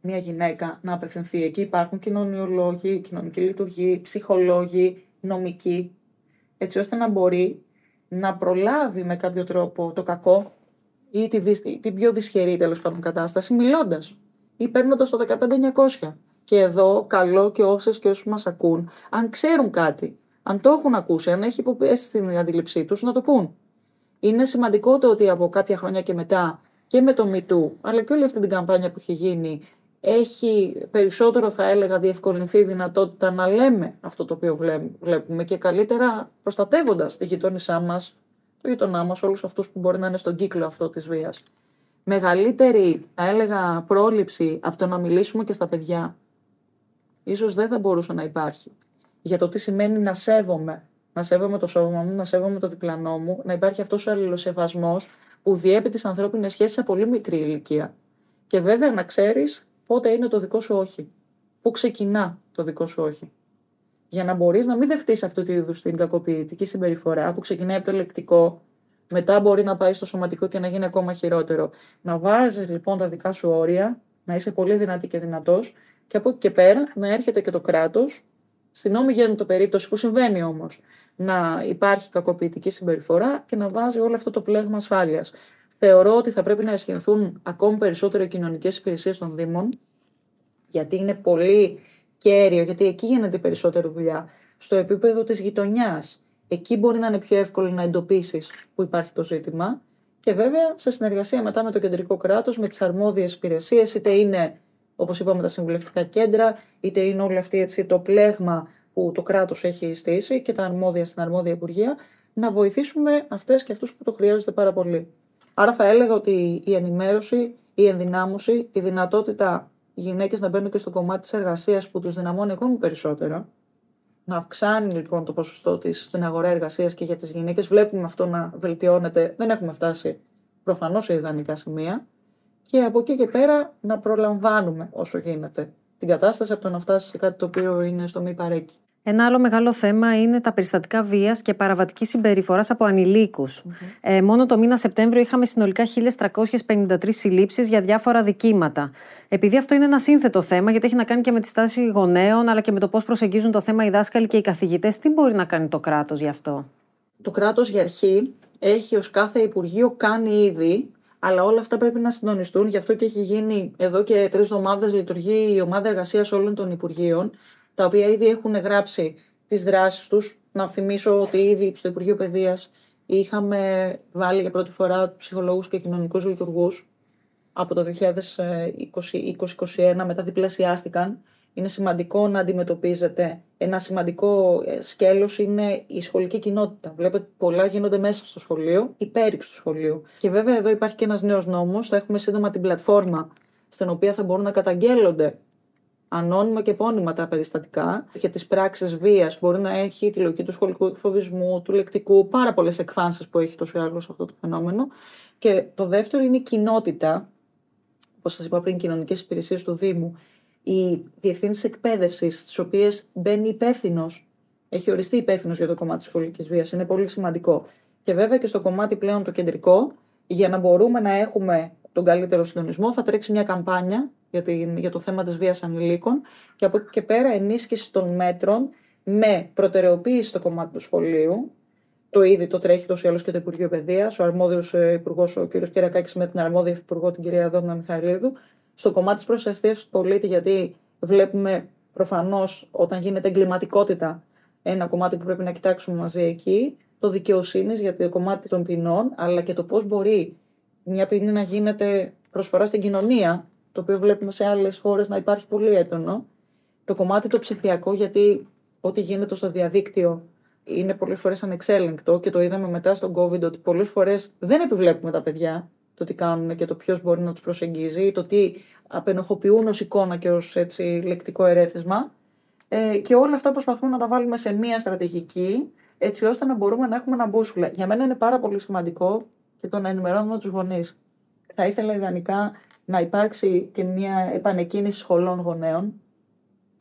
μια γυναίκα να απευθυνθεί. Εκεί υπάρχουν κοινωνιολόγοι, κοινωνικοί λειτουργοί, ψυχολόγοι, νομική, έτσι ώστε να μπορεί να προλάβει με κάποιο τρόπο το κακό ή τη, την πιο δυσχερή τέλος πάντων κατάσταση, μιλώντας ή παίρνοντας το 15900. Και εδώ, καλό και όσες και όσους μας ακούν, αν ξέρουν κάτι, αν το έχουν ακούσει, αν έχει υποπέσει στην αντίληψή τους, να το πούν. Είναι σημαντικό το ότι από κάποια χρόνια και μετά και με το MeToo, αλλά και όλη αυτή την καμπάνια που έχει γίνει, έχει περισσότερο θα έλεγα διευκολυνθεί η δυνατότητα να λέμε αυτό το οποίο βλέπουμε και καλύτερα προστατεύοντας τη γειτόνισά μας, το γειτονά μας, όλους αυτούς που μπορεί να είναι στον κύκλο αυτό της βίας. Μεγαλύτερη, θα έλεγα, πρόληψη από το να μιλήσουμε και στα παιδιά, ίσως δεν θα μπορούσε να υπάρχει. Για το τι σημαίνει να σέβομαι, να σέβομαι το σώμα μου, να σέβομαι το διπλανό μου, να υπάρχει αυτός ο αλληλοσεβασμός που διέπει τις ανθρώπινες σχέσεις σε πολύ μικρή ηλικία. Και βέβαια να ξέρεις πότε είναι το δικό σου όχι. Πού ξεκινά το δικό σου όχι. Για να μπορείς να μην δεχτείς αυτού του είδους την κακοποιητική συμπεριφορά που ξεκινάει από το ελεκτικό, μετά μπορεί να πάει στο σωματικό και να γίνει ακόμα χειρότερο. Να βάζεις λοιπόν τα δικά σου όρια, να είσαι πολύ δυνατή και δυνατός, και από εκεί και πέρα να έρχεται και το κράτος, στην νόμη το περίπτωση που συμβαίνει όμως, να υπάρχει κακοποιητική συμπεριφορά και να βάζει όλο αυτό το πλέγμα ασφάλειας. Θεωρώ ότι θα πρέπει να ασχοληθούν ακόμη περισσότερο οι κοινωνικές υπηρεσίες των Δήμων, γιατί είναι πολύ κέριο, γιατί εκεί γίνεται περισσότερη δουλειά. Στο επίπεδο της γειτονιάς, εκεί μπορεί να είναι πιο εύκολο να εντοπίσεις που υπάρχει το ζήτημα. Και βέβαια σε συνεργασία μετά με το κεντρικό κράτος, με τις αρμόδιες υπηρεσίες, είτε είναι όπως είπαμε τα συμβουλευτικά κέντρα, είτε είναι όλο αυτή έτσι, το πλέγμα που το κράτος έχει στήσει και τα αρμόδια στην αρμόδια Υπουργεία, να βοηθήσουμε αυτές και αυτούς που το χρειάζονται πάρα πολύ. Άρα θα έλεγα ότι η ενημέρωση, η ενδυνάμωση, η δυνατότητα γυναίκες να μπαίνουν και στο κομμάτι της εργασίας που τους δυναμώνει ακόμη περισσότερο, να αυξάνει λοιπόν το ποσοστό της στην αγορά εργασίας και για τις γυναίκες. Βλέπουμε αυτό να βελτιώνεται. Δεν έχουμε φτάσει προφανώς σε ιδανικά σημεία. Και από εκεί και πέρα να προλαμβάνουμε όσο γίνεται την κατάσταση από το να φτάσει σε κάτι το οποίο είναι στο μη παρέκει. Ένα άλλο μεγάλο θέμα είναι τα περιστατικά βίας και παραβατική συμπεριφορά από Ε, μόνο το μήνα Σεπτέμβριο είχαμε συνολικά 1.353 συλλήψεις για διάφορα δικήματα. Επειδή αυτό είναι ένα σύνθετο θέμα, γιατί έχει να κάνει και με τη στάση γονέων, αλλά και με το πώς προσεγγίζουν το θέμα οι δάσκαλοι και οι καθηγητές, τι μπορεί να κάνει το κράτος γι' αυτό; Το κράτος για αρχή έχει ως κάθε Υπουργείο κάνει ήδη αλλά όλα αυτά πρέπει να συντονιστούν. Γι' αυτό και έχει γίνει εδώ και τρεις εβδομάδες λειτουργεί η ομάδα εργασίας όλων των Υπουργείων τα οποία ήδη έχουν γράψει τις δράσεις τους. Να θυμίσω ότι ήδη στο Υπουργείο Παιδείας είχαμε βάλει για πρώτη φορά ψυχολόγους και κοινωνικούς λειτουργούς από το 2020-2021, μετά διπλασιάστηκαν. Είναι σημαντικό να αντιμετωπίζετε. Ένα σημαντικό ε, σκέλος είναι η σχολική κοινότητα. Βλέπετε πολλά γίνονται μέσα στο σχολείο, υπέρηξ του σχολείου. Και βέβαια εδώ υπάρχει και ένας νέος νόμος. Θα έχουμε σύντομα την πλατφόρμα στην οποία θα μπορούν να καταγγέλλονται ανώνυμα και επώνυμα τα περιστατικά για τις πράξεις βίας. Μπορεί να έχει τη λογική του σχολικού φοβισμού, του λεκτικού, πάρα πολλές εκφάνσεις που έχει τόσο ή άλλο αυτό το φαινόμενο. Και το δεύτερο είναι η κοινότητα, όπως σας είπα πριν, κοινωνικές υπηρεσίες του Δήμου, οι διευθύνσει εκπαίδευσης, στις οποίες μπαίνει υπεύθυνος, έχει οριστεί υπεύθυνος για το κομμάτι της σχολικής βίας. Είναι πολύ σημαντικό. Και βέβαια και στο κομμάτι πλέον το κεντρικό, για να μπορούμε να έχουμε τον καλύτερο συντονισμό, θα τρέξει μια καμπάνια για, την, για το θέμα της βίας ανηλίκων και από εκεί και πέρα ενίσχυση των μέτρων με προτεραιοποίηση στο κομμάτι του σχολείου. Το ήδη το τρέχει τόσο ή άλλως και το Υπουργείο Παιδείας, ο αρμόδιος ε, υπουργός, ο κ. Κυριακάκης, με την αρμόδια υπουργό, την κυρία Δόμνα Μιχαηλίδου, στο κομμάτι της προστασίας του πολίτη, γιατί βλέπουμε προφανώς όταν γίνεται εγκληματικότητα ένα κομμάτι που πρέπει να κοιτάξουμε μαζί εκεί, το δικαιοσύνης για το κομμάτι των ποινών, αλλά και το πώς μπορεί μια ποινή να γίνεται προσφορά στην κοινωνία, το οποίο βλέπουμε σε άλλες χώρες να υπάρχει πολύ έντονο. Το κομμάτι το ψηφιακό, γιατί ό,τι γίνεται στο διαδίκτυο είναι πολλές φορές ανεξέλεγκτο και το είδαμε μετά στον COVID ότι πολλές φορές δεν επιβλέπουμε τα παιδιά το τι κάνουν και το ποιος μπορεί να τους προσεγγίζει, το τι απενοχοποιούν ως εικόνα και ως λεκτικό ερέθισμα. Ε, και όλα αυτά προσπαθούμε να τα βάλουμε σε μία στρατηγική, έτσι ώστε να μπορούμε να έχουμε ένα μπούσουλα. Για μένα είναι πάρα πολύ σημαντικό και το να ενημερώνουμε τους γονείς. Θα ήθελα ιδανικά να υπάρξει και μια επανεκκίνηση σχολών γονέων,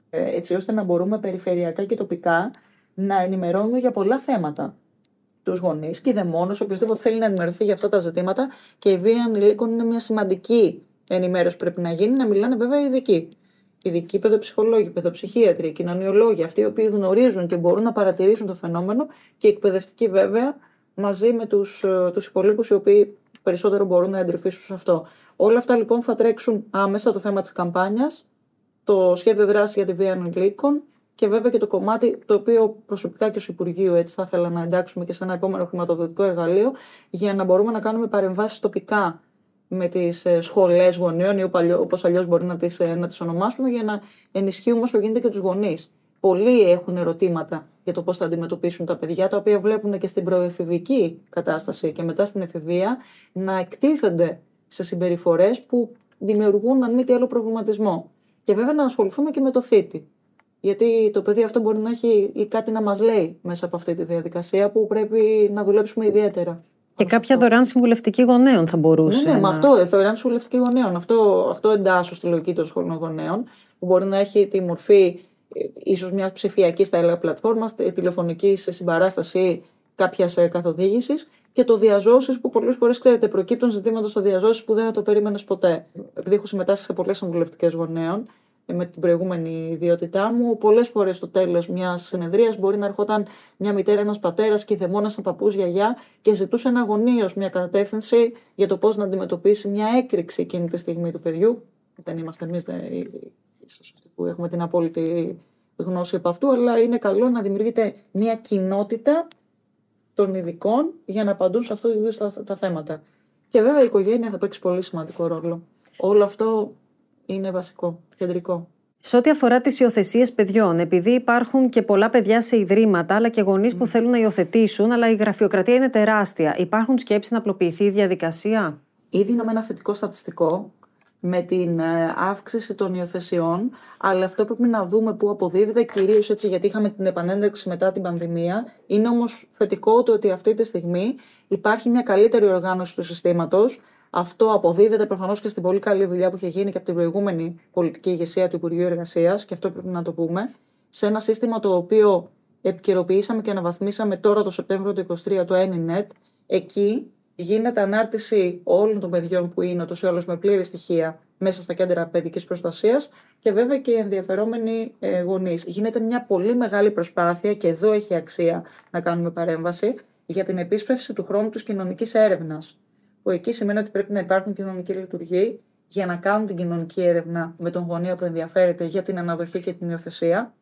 ε, έτσι ώστε να μπορούμε περιφερειακά και τοπικά να ενημερώνουμε για πολλά θέματα τους γονείς και δεν μόνος, οποιοδήποτε θέλει να ενημερωθεί για αυτά τα ζητήματα και η βία ανηλίκων είναι μια σημαντική ενημέρωση που πρέπει να γίνει, να μιλάνε βέβαια οι ειδικοί. Ειδικοί παιδοψυχολόγοι, παιδοψυχίατροι, κοινωνιολόγοι, αυτοί οι οποίοι γνωρίζουν και μπορούν να παρατηρήσουν το φαινόμενο και οι εκπαιδευτικοί βέβαια μαζί με τους τους ε, υπολείπους οι οποίοι περισσότερο μπορούν να εντρυφήσουν σε αυτό. Όλα αυτά λοιπόν θα τρέξουν άμεσα το θέμα της καμπάνιας, το σχέδιο δράσης για τη βία ανηλίκων και βέβαια και το κομμάτι το οποίο προσωπικά και ως Υπουργείο έτσι θα ήθελα να εντάξουμε και σε ένα επόμενο χρηματοδοτικό εργαλείο για να μπορούμε να κάνουμε παρεμβάσεις τοπικά με τις ε, σχολές γονέων ή όπως αλλιώς μπορεί να τις ε, να τις ονομάσουμε, για να ενισχύουμε όσο γίνεται και τους γονείς. Πολλοί έχουν ερωτήματα για το πώς θα αντιμετωπίσουν τα παιδιά, τα οποία βλέπουν και στην προεφηβική κατάσταση και μετά στην εφηβεία να εκτίθενται σε συμπεριφορές που δημιουργούν, αν μη τι άλλο, προβληματισμό. Και βέβαια να ασχοληθούμε και με το θήτη. Γιατί το παιδί αυτό μπορεί να έχει ή κάτι να μας λέει μέσα από αυτή τη διαδικασία που πρέπει να δουλέψουμε ιδιαίτερα. Και κάποια δωρεάν συμβουλευτική γονέων θα μπορούσε. Ναι, ναι, να... με αυτό, δωρεάν συμβουλευτική γονέων. Αυτό, αυτό εντάσσω στη λογική των σχολών γονέων, που μπορεί να έχει τη μορφή ε, ίσως μιας ψηφιακής θα έλεγα πλατφόρμα, τηλεφωνικής συμπαράσταση κάποιας ε, καθοδήγησης και το διαζώσεις που πολλές φορές ξέρετε προκύπτουν ζητήματα στο διαζώσεις που δεν θα το περίμενες ποτέ. Επειδή έχω συμμετάσχει σε πολλές συμβουλευτικές γονέων, με την προηγούμενη ιδιότητά μου. Πολλές φορές στο τέλος μιας συνεδρίας μπορεί να ερχόταν μια μητέρα, ένας πατέρας και δαιμόνα, ένας παππούς, γιαγιά και ζητούσε ένα γονείο μια κατεύθυνση για το πώς να αντιμετωπίσει μια έκρηξη εκείνη τη στιγμή του παιδιού. Δεν είμαστε εμείς που έχουμε την απόλυτη γνώση από αυτού, αλλά είναι καλό να δημιουργείται μια κοινότητα των ειδικών για να απαντούν σε αυτό τα, τα θέματα. Και βέβαια η οικογένεια θα παίξει πολύ σημαντικό ρόλο. Όλο αυτό είναι βασικό, κεντρικό. Σε ό,τι αφορά τις υιοθεσίες παιδιών, επειδή υπάρχουν και πολλά παιδιά σε ιδρύματα, αλλά και γονείς που θέλουν να υιοθετήσουν, αλλά η γραφειοκρατία είναι τεράστια, υπάρχουν σκέψεις να απλοποιηθεί η διαδικασία; Ήδη είχαμε ένα θετικό στατιστικό με την ε, αύξηση των υιοθεσιών, αλλά αυτό πρέπει να δούμε πού αποδίδεται, κυρίως έτσι γιατί είχαμε την επανένταξη μετά την πανδημία. Είναι όμως θετικό το ότι αυτή τη στιγμή υπάρχει μια καλύτερη οργάνωση του συστήματος, αυτό αποδίδεται προφανώς και στην πολύ καλή δουλειά που είχε γίνει και από την προηγούμενη πολιτική ηγεσία του Υπουργείου Εργασίας, και αυτό πρέπει να το πούμε, σε ένα σύστημα το οποίο επικαιροποιήσαμε και αναβαθμίσαμε τώρα το Σεπτέμβριο του 2023 το ENINET. Εκεί γίνεται ανάρτηση όλων των παιδιών που είναι ούτως ή άλλως με πλήρη στοιχεία μέσα στα κέντρα παιδικής προστασίας και βέβαια και οι ενδιαφερόμενοι ε, γονείς. Γίνεται μια πολύ μεγάλη προσπάθεια και εδώ έχει αξία να κάνουμε παρέμβαση για την επίσπευση του χρόνου της κοινωνικής έρευνας που εκεί σημαίνει ότι πρέπει να υπάρχουν κοινωνικοί λειτουργοί για να κάνουν την κοινωνική έρευνα με τον γονέα που ενδιαφέρεται για την αναδοχή και την υιοθεσία.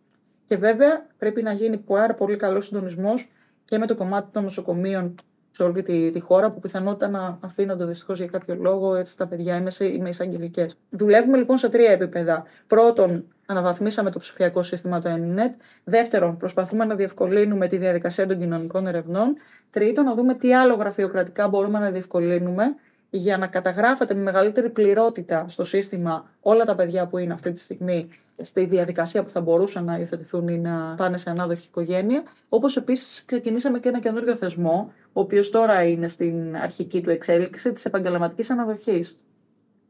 Και βέβαια πρέπει να γίνει πάρα πολύ καλός συντονισμός και με το κομμάτι των νοσοκομείων σε όλη τη, τη χώρα, που πιθανότητα να αφήνονται δυστυχώς για κάποιο λόγο έτσι, τα παιδιά ή με εισαγγελικές. Δουλεύουμε λοιπόν σε τρία επίπεδα. Πρώτον, αναβαθμίσαμε το ψηφιακό σύστημα το ENINET. Δεύτερον, προσπαθούμε να διευκολύνουμε τη διαδικασία των κοινωνικών ερευνών. Τρίτον, να δούμε τι άλλο γραφειοκρατικά μπορούμε να διευκολύνουμε για να καταγράφεται με μεγαλύτερη πληρότητα στο σύστημα όλα τα παιδιά που είναι αυτή τη στιγμή στη διαδικασία που θα μπορούσαν να υιοθετηθούν ή να πάνε σε ανάδοχη οικογένεια. Όπως επίσης ξεκινήσαμε και ένα καινούριο θεσμό, ο οποίος τώρα είναι στην αρχική του εξέλιξη, της επαγγελματικής αναδοχής.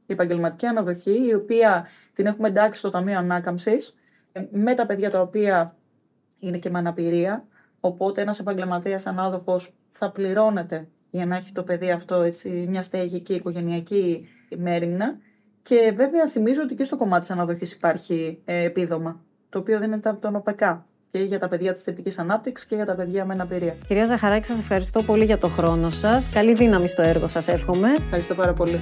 Η επαγγελματική αναδοχή, η οποία την έχουμε εντάξει στο Ταμείο Ανάκαμψης, με τα παιδιά τα οποία είναι και με αναπηρία. Οπότε ένας επαγγελματίας ανάδοχος θα πληρώνεται για να έχει το παιδί αυτό έτσι, μια στέγη οικογενειακή μέρημνα και βέβαια θυμίζω ότι και στο κομμάτι της αναδοχής υπάρχει ε, επίδομα, το οποίο δίνεται από τον ΟΠΕΚΑ και για τα παιδιά της τυπικής ανάπτυξης και για τα παιδιά με αναπηρία. Κυρία Ζαχαράκη, σας ευχαριστώ πολύ για το χρόνο σας. Καλή δύναμη στο έργο σας, εύχομαι. Ευχαριστώ πάρα πολύ.